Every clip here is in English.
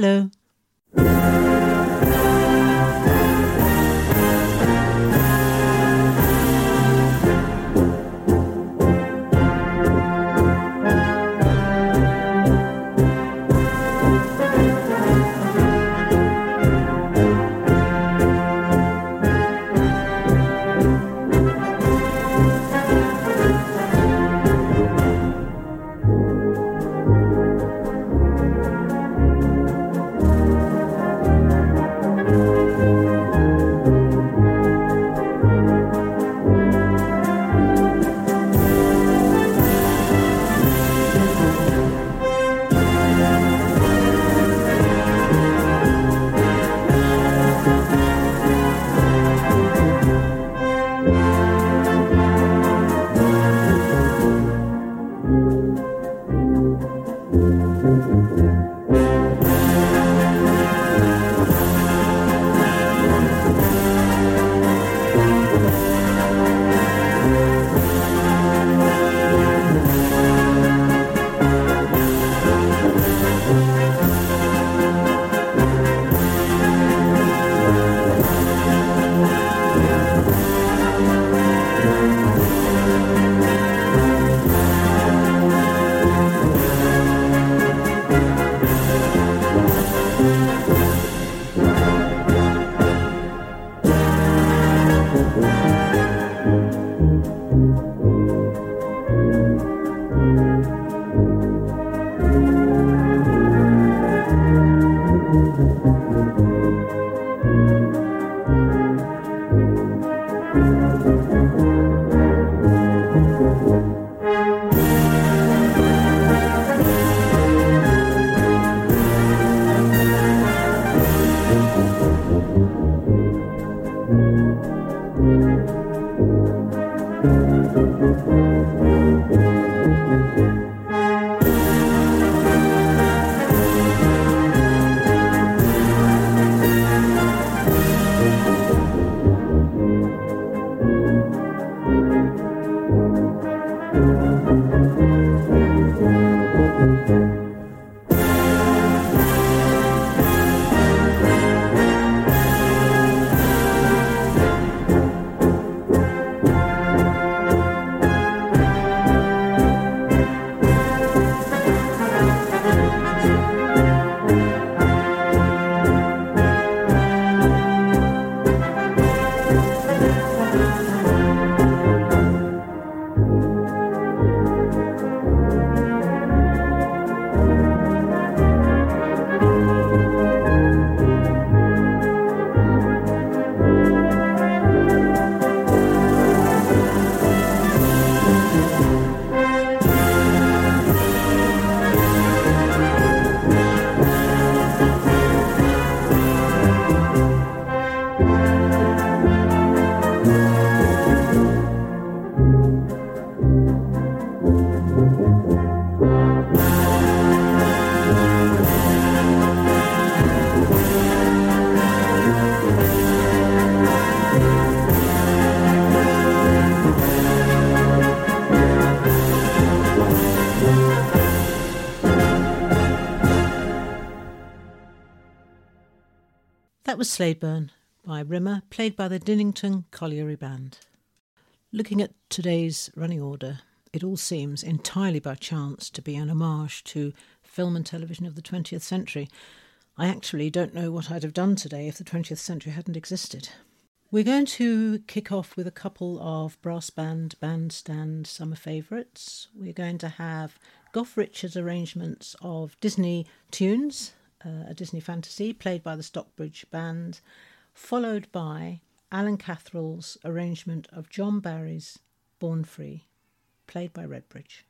Hello. Slaidburn by Rimmer, played by the Dinnington Colliery Band. Looking at today's running order, it all seems entirely by chance to be an homage to film and television of the 20th century. I actually don't know what I'd have done today if the 20th century hadn't existed. We're going to kick off with a couple of brass band bandstand summer favourites. We're going to have Goff Richards' arrangements of Disney tunes, uh, a Disney fantasy played by the Stockbridge Band, followed by Alan Catherall's arrangement of John Barry's Born Free, played by Redbridge.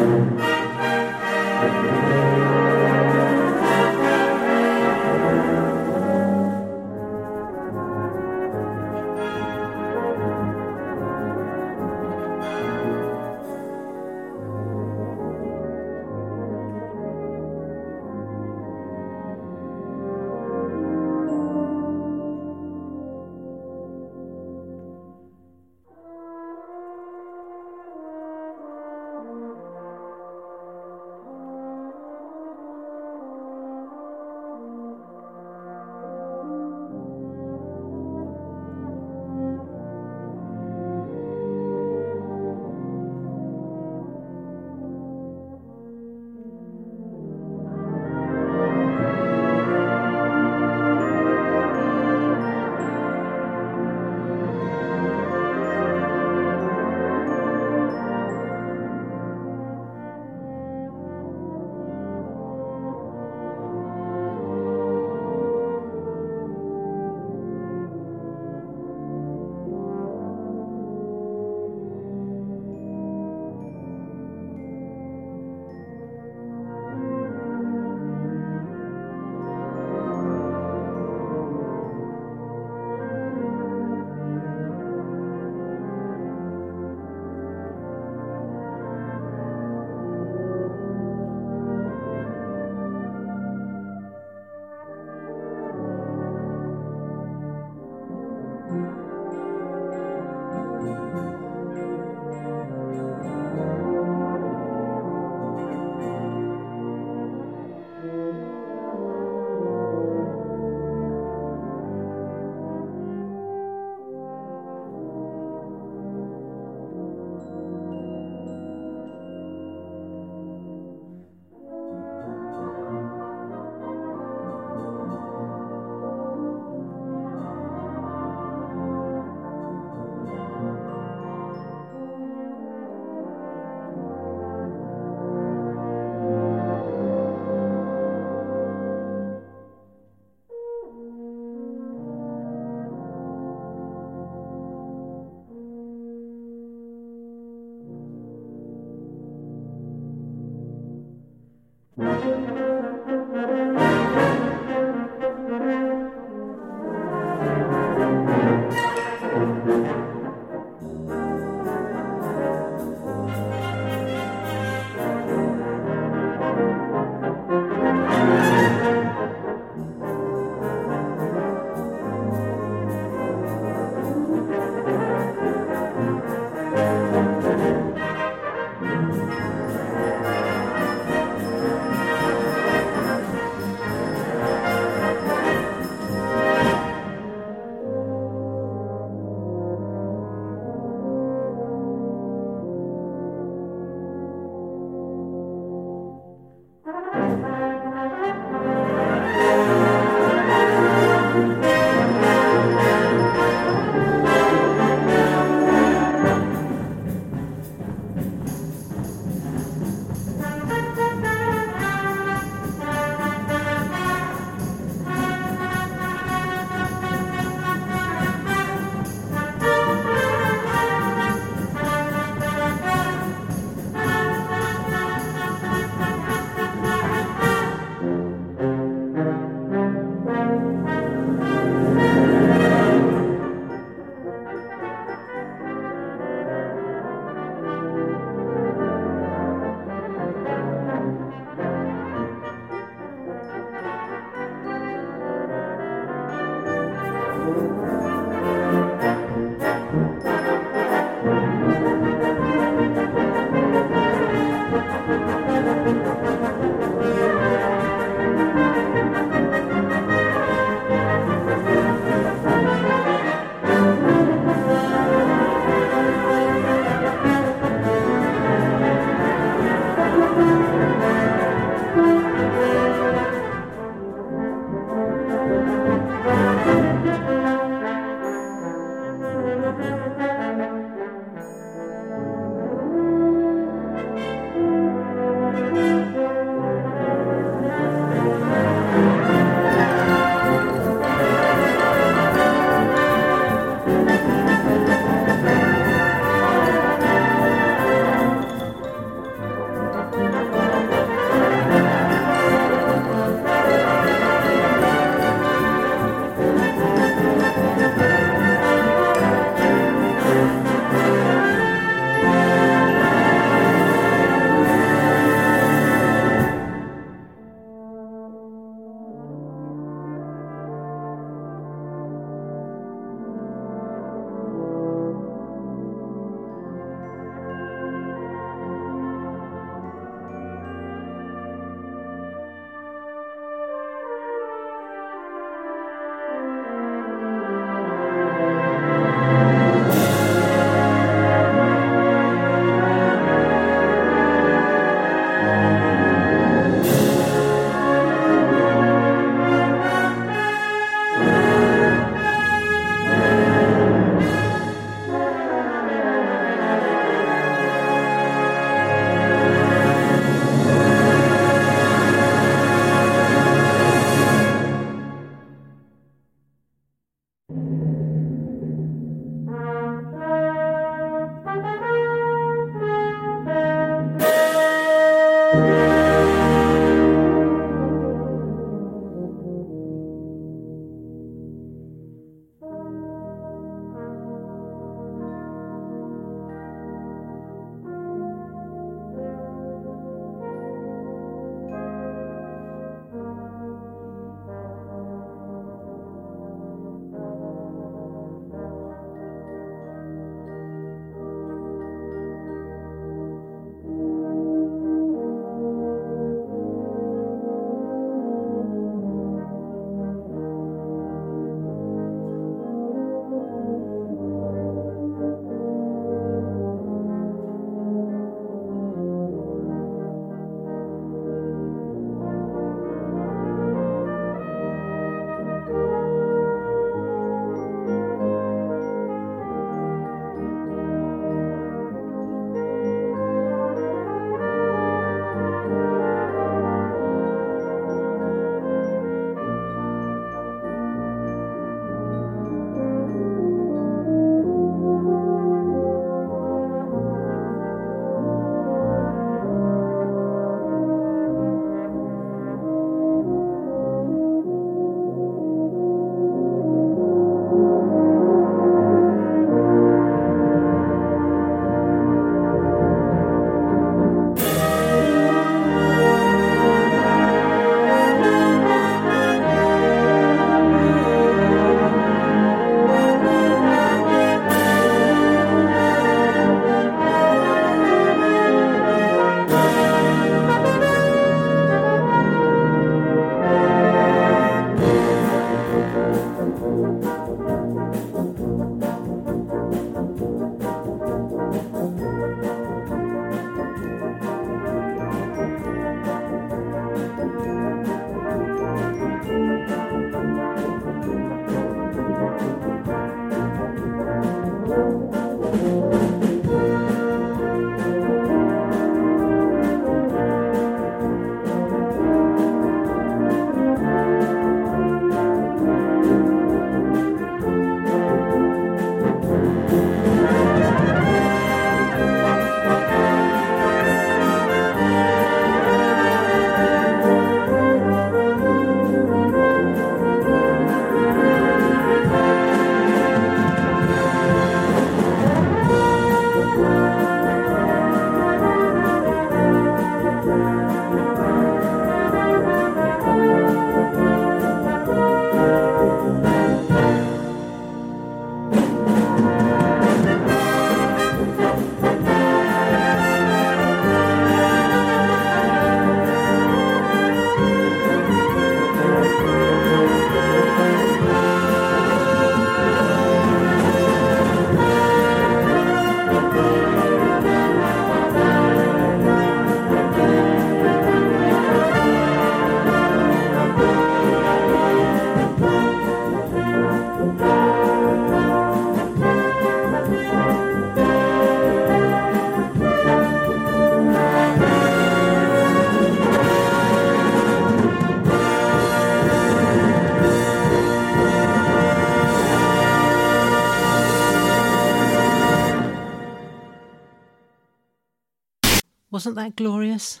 Wasn't that glorious?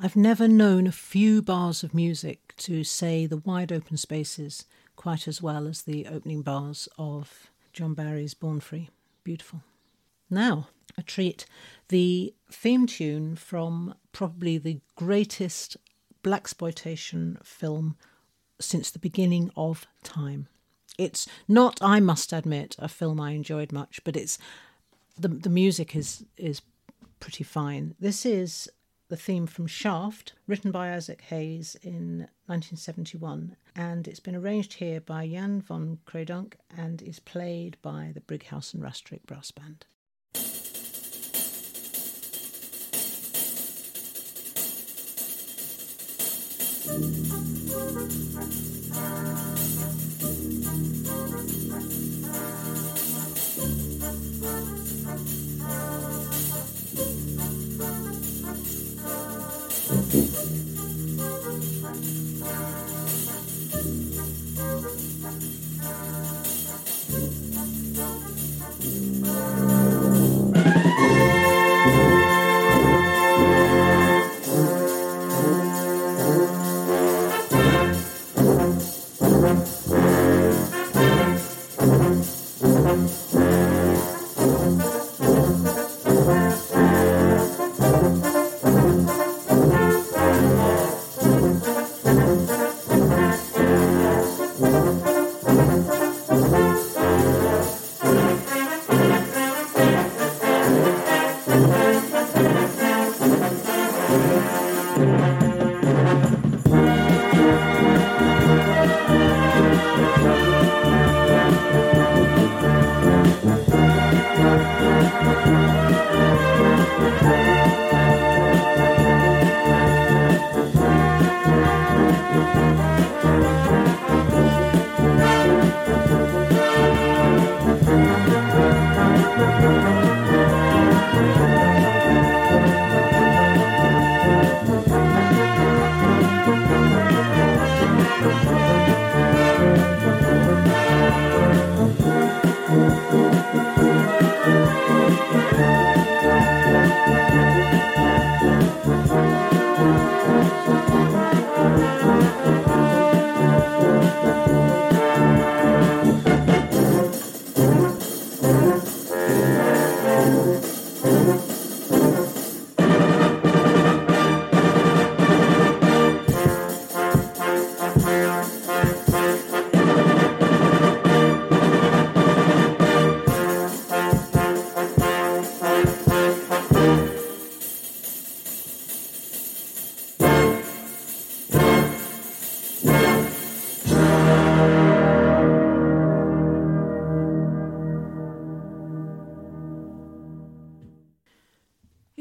I've never known a few bars of music to say the wide open spaces quite as well as the opening bars of John Barry's Born Free. Beautiful. Now, a treat. The theme tune from probably the greatest blaxploitation film since the beginning of time. It's not, I must admit, a film I enjoyed much, but it's the the music is is pretty fine. This is the theme from Shaft, written by Isaac Hayes in 1971, and it's been arranged here by Jan von Cradock and is played by the Brighouse and Rastrick Brass Band.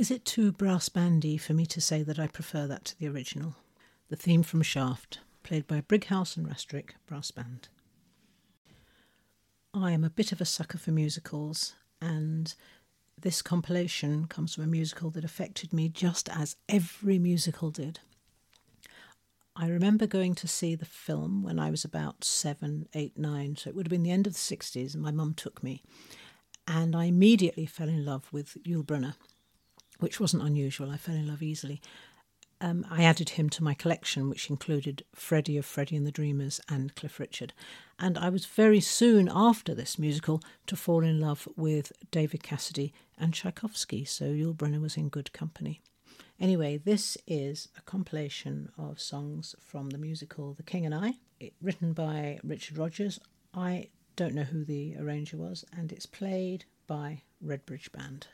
Is it too brass bandy for me to say that I prefer that to the original? The theme from Shaft, played by Brighouse and Rastrick Brass Band. I am a bit of a sucker for musicals, and this compilation comes from a musical that affected me just as every musical did. I remember going to see the film when I was about seven, eight, nine, so it would have been the end of the 60s, and my mum took me. And I immediately fell in love with Yul Brynner which wasn't unusual. I fell in love easily. Um, I added him to my collection, which included Freddie of Freddie and the Dreamers and Cliff Richard. And I was very soon after this musical to fall in love with David Cassidy and Tchaikovsky, so Yul Brynner was in good company. Anyway, this is a compilation of songs from the musical The King and I, it, written by Richard Rodgers. I don't know who the arranger was, and it's played by Redbridge Band.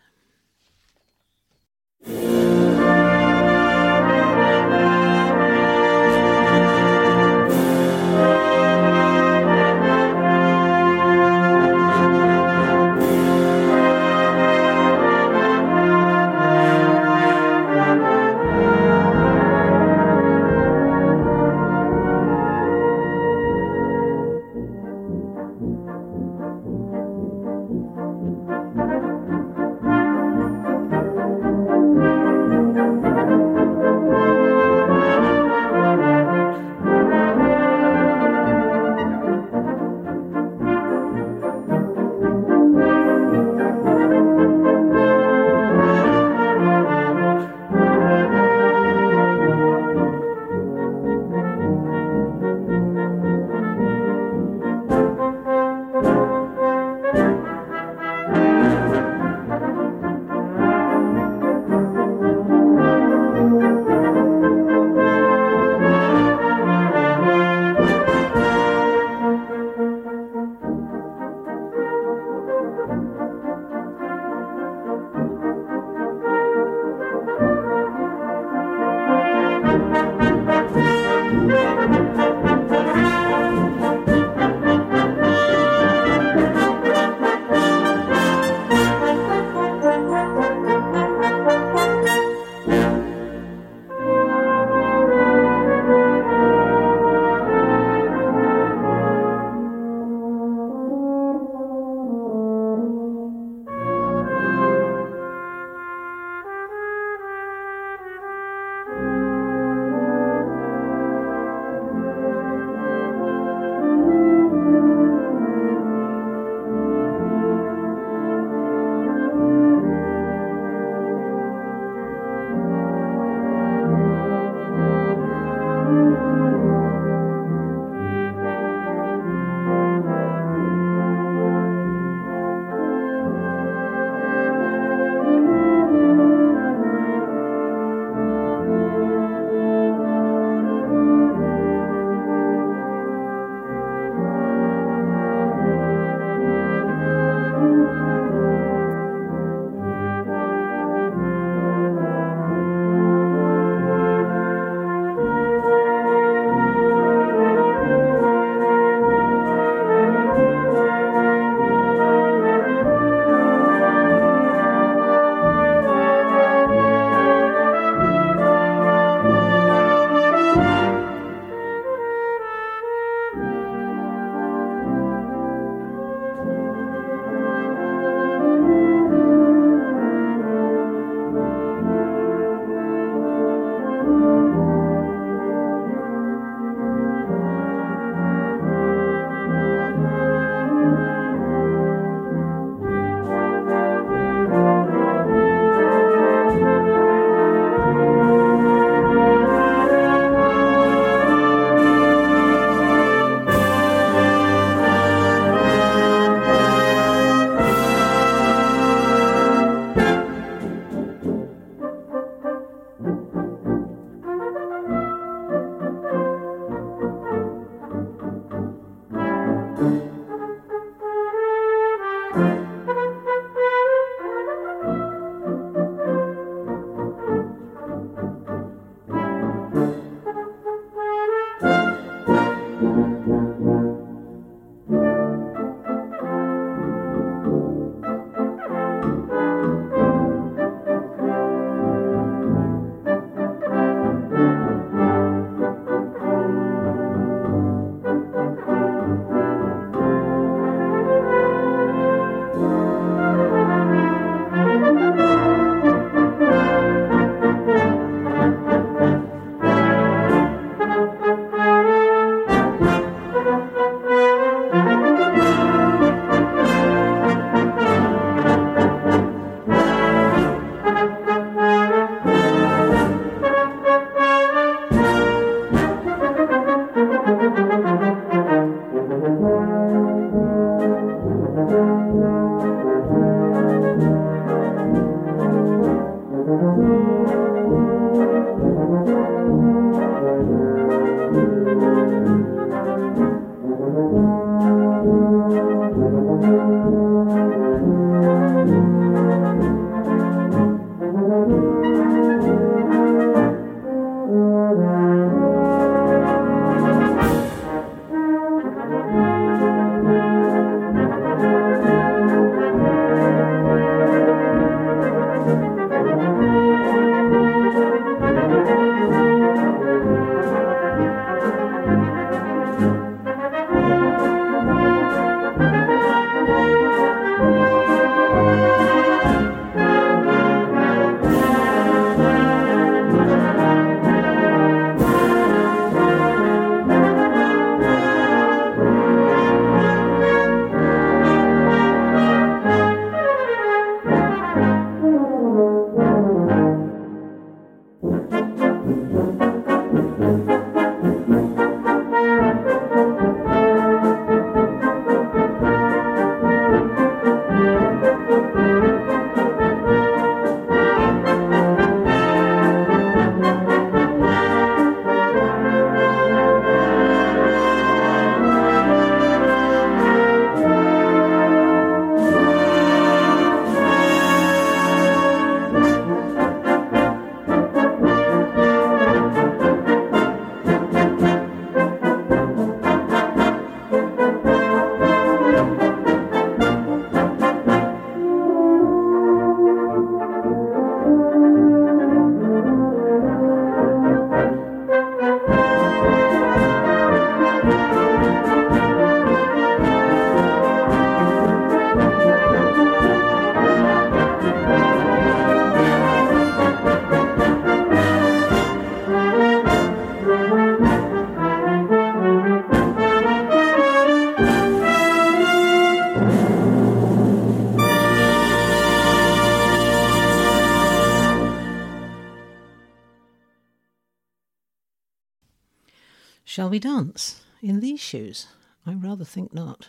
We dance in these shoes? I rather think not.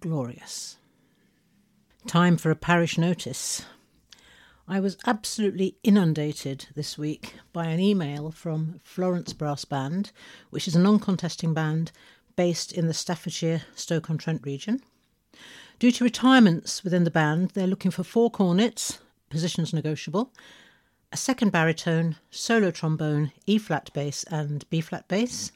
Glorious. Time for a parish notice. I was absolutely inundated this week by an email from Florence Brass Band, which is a non contesting band based in the Staffordshire Stoke on Trent region. Due to retirements within the band, they're looking for four cornets, positions negotiable, a second baritone, solo trombone, E flat bass, and B flat bass.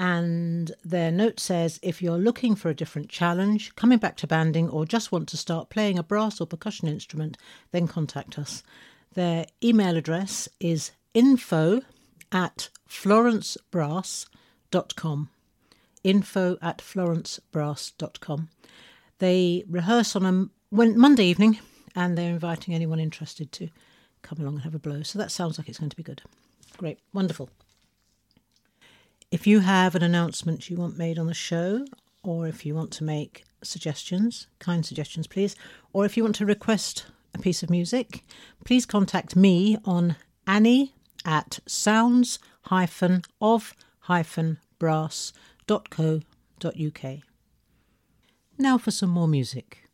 And their note says if you're looking for a different challenge, coming back to banding, or just want to start playing a brass or percussion instrument, then contact us. Their email address is info at florencebrass.com. Info at florencebrass.com. They rehearse on a Monday evening and they're inviting anyone interested to come along and have a blow. So that sounds like it's going to be good. Great, wonderful. If you have an announcement you want made on the show, or if you want to make suggestions, kind suggestions, please, or if you want to request a piece of music, please contact me on annie at sounds of brass.co.uk. Now for some more music.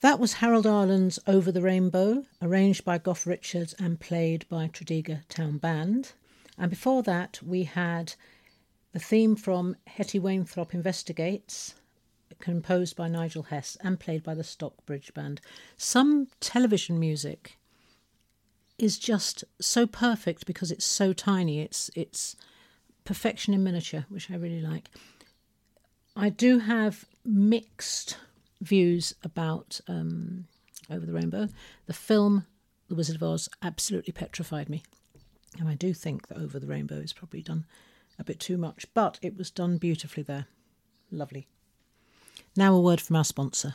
That was Harold Arlen's Over the Rainbow, arranged by Goff Richards and played by Tredegar Town Band. And before that, we had the theme from Hetty Wainthropp Investigates, composed by Nigel Hess and played by the Stockbridge Band. Some television music is just so perfect because it's so tiny. It's it's perfection in miniature, which I really like. I do have mixed views about um, Over the Rainbow. The film The Wizard of Oz absolutely petrified me. And I do think that Over the Rainbow is probably done a bit too much, but it was done beautifully there. Lovely. Now, a word from our sponsor.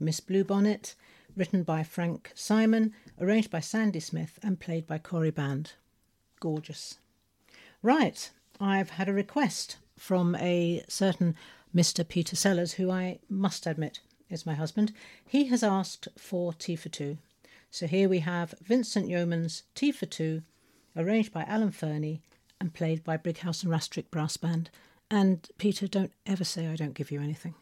Miss Bluebonnet, written by Frank Simon, arranged by Sandy Smith, and played by Cory Band. Gorgeous. Right, I've had a request from a certain Mr. Peter Sellers, who I must admit is my husband. He has asked for Tea for Two. So here we have Vincent Youmans Tea for Two, arranged by Alan Fernie and played by Brighouse and Rastrick Brass Band. And Peter, don't ever say I don't give you anything.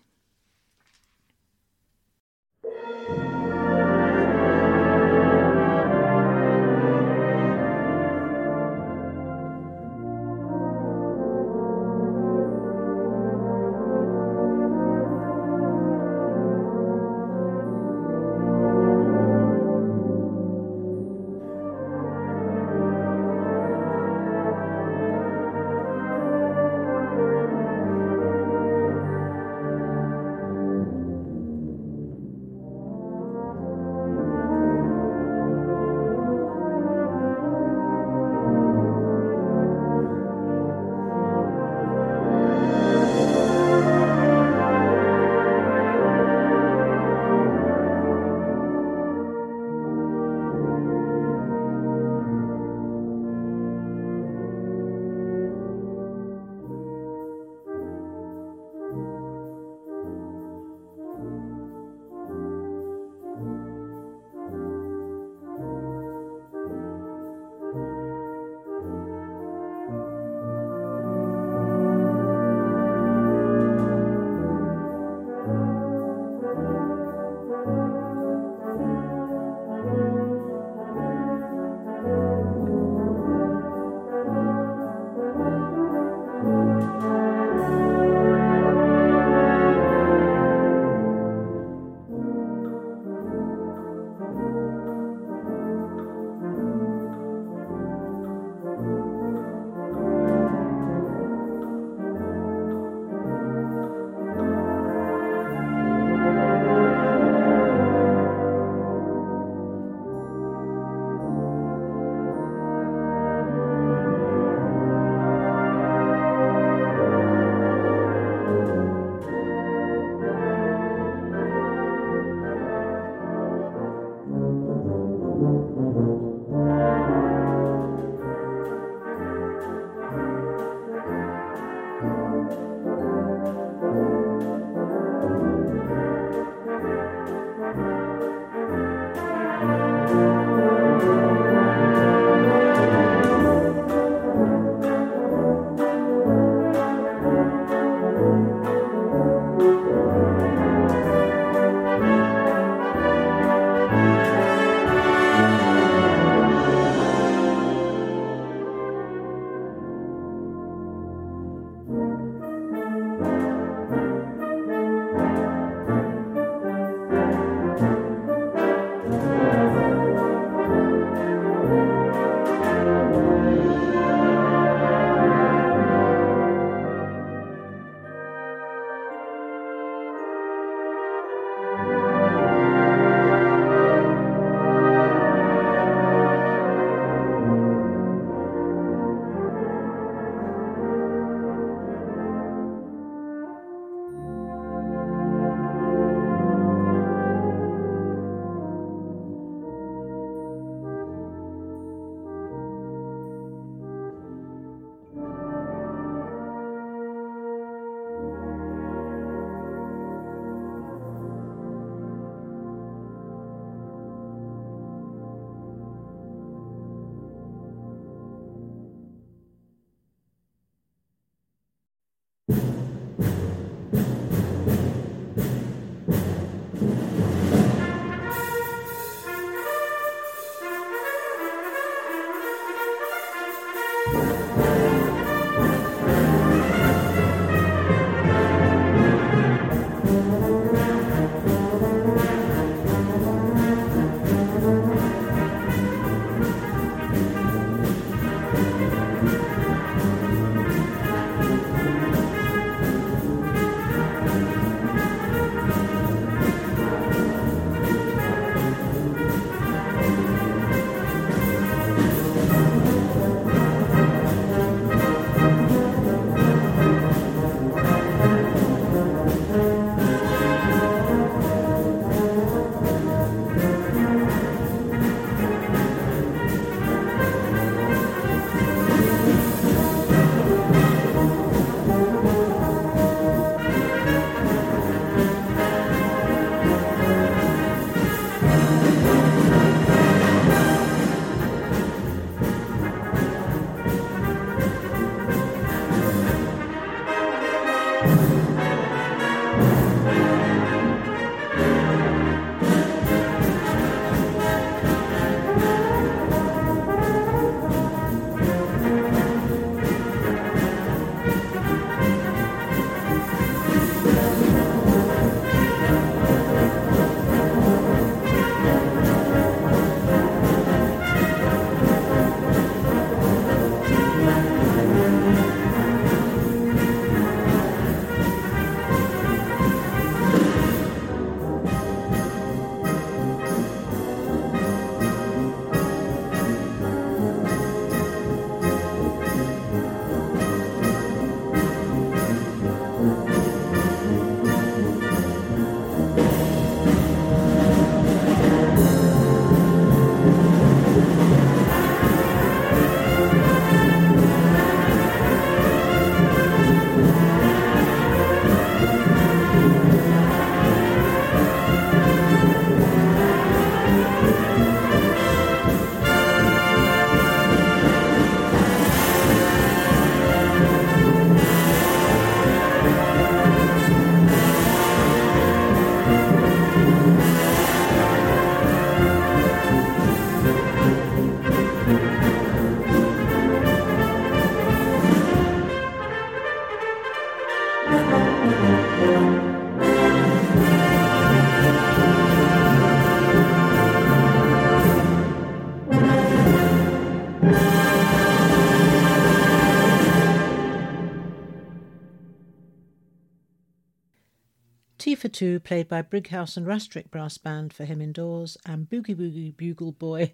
For Two, played by Brighouse and Rastrick Brass Band for him indoors, and Boogie Boogie Bugle Boy,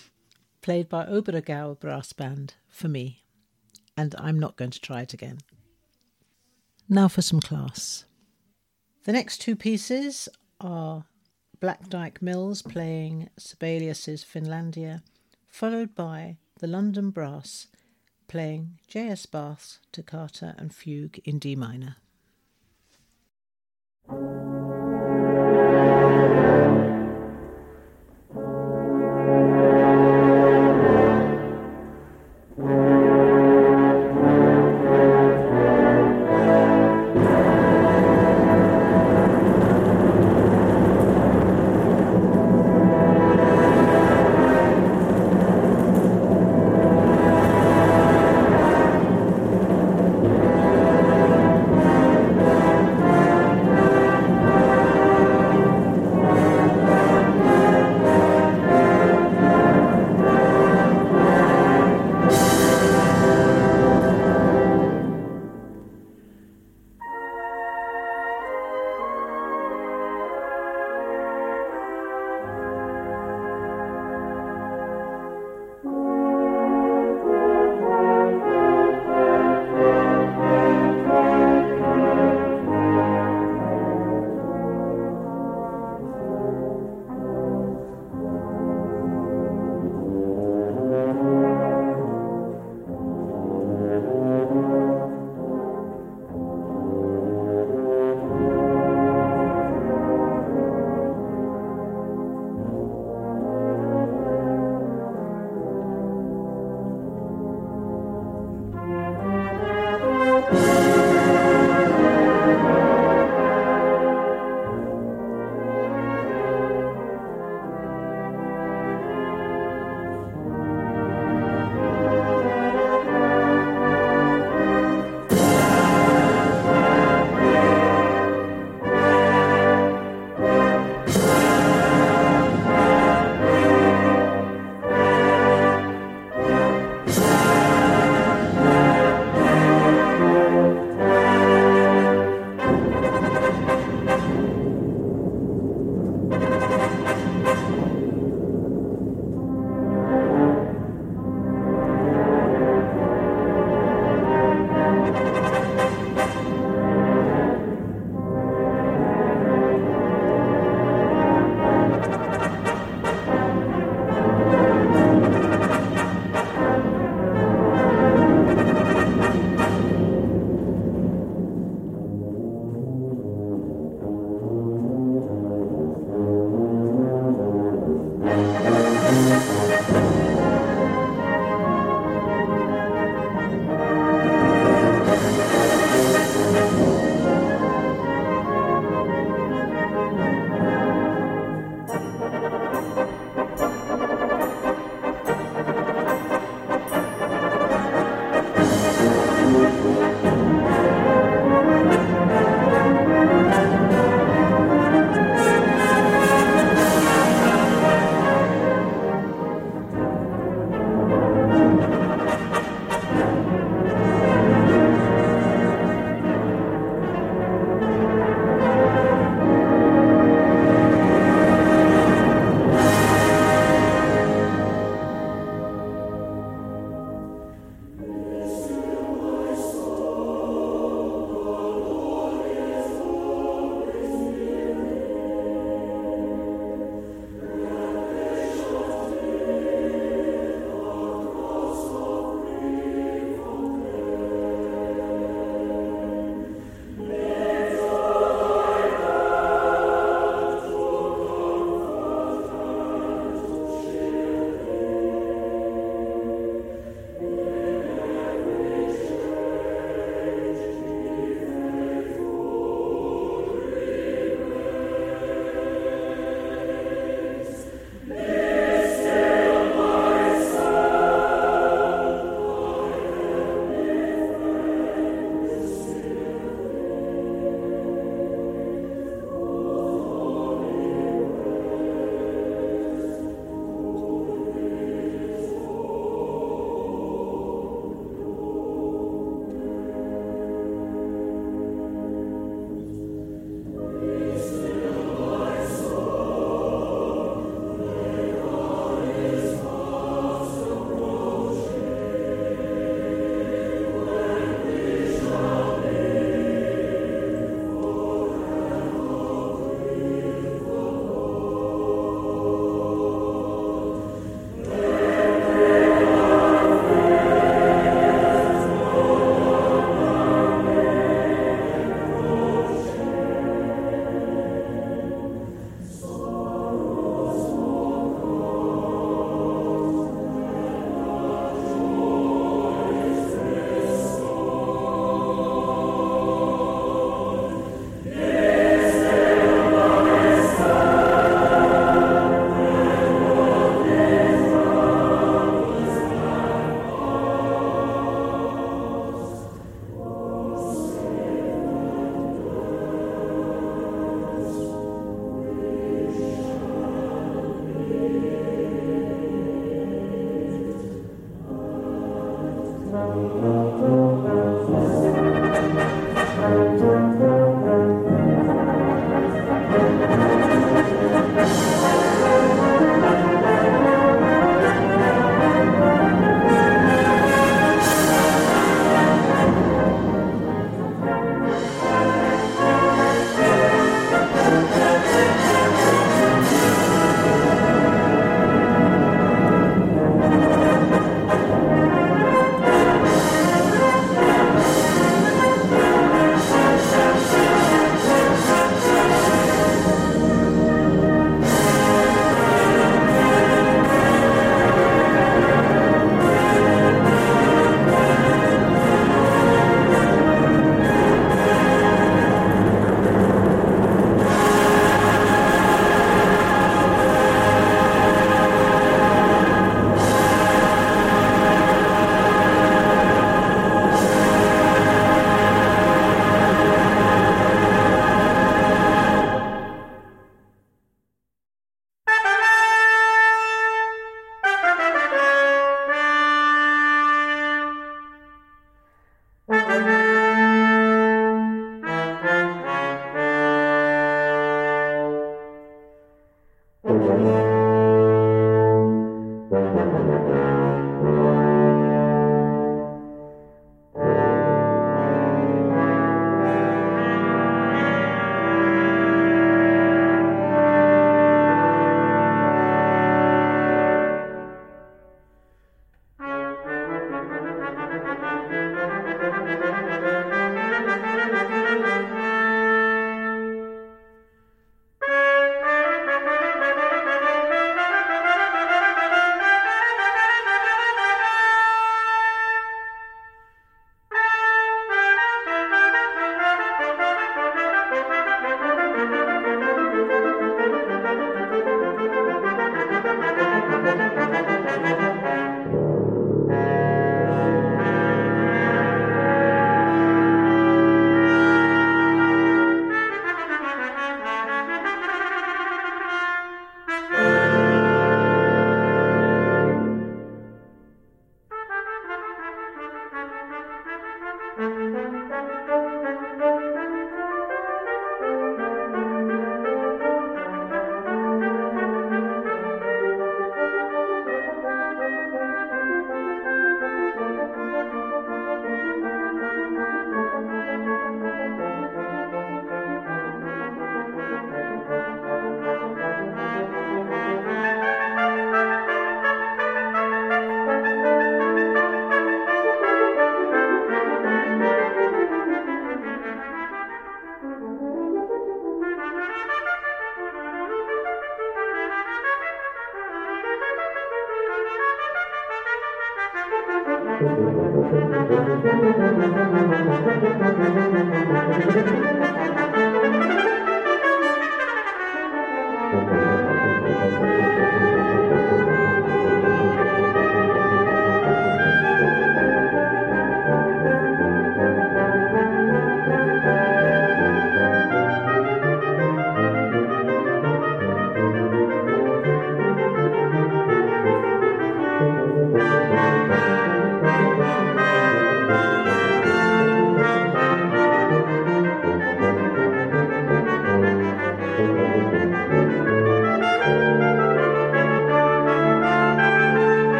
played by Oberaargau Brass Band for me. And I'm not going to try it again. Now for some class. The next two pieces are Black Dyke Mills playing Sibelius's Finlandia, followed by the London Brass playing J.S. Bach's Toccata and Fugue in D minor. Thank you.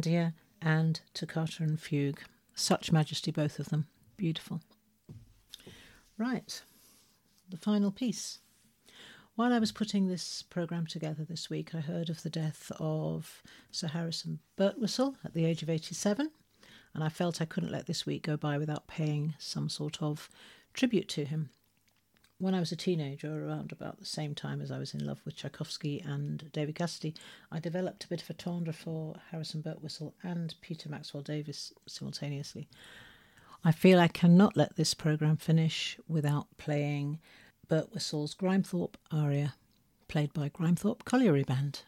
Finlandia and Toccata and Fugue. Such majesty, both of them. Beautiful. Right, the final piece. While I was putting this programme together this week, I heard of the death of Sir Harrison Birtwistle at the age of 87, and I felt I couldn't let this week go by without paying some sort of tribute to him. When I was a teenager, around about the same time as I was in love with Tchaikovsky and David Cassidy, I developed a bit of a tendre for Harrison Birtwistle and Peter Maxwell Davies simultaneously. I feel I cannot let this programme finish without playing Birtwistle's Grimethorpe aria, played by Grimethorpe Colliery Band.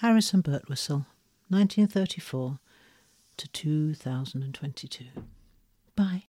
Harrison Birtwistle, 1934 to 2022. Bye.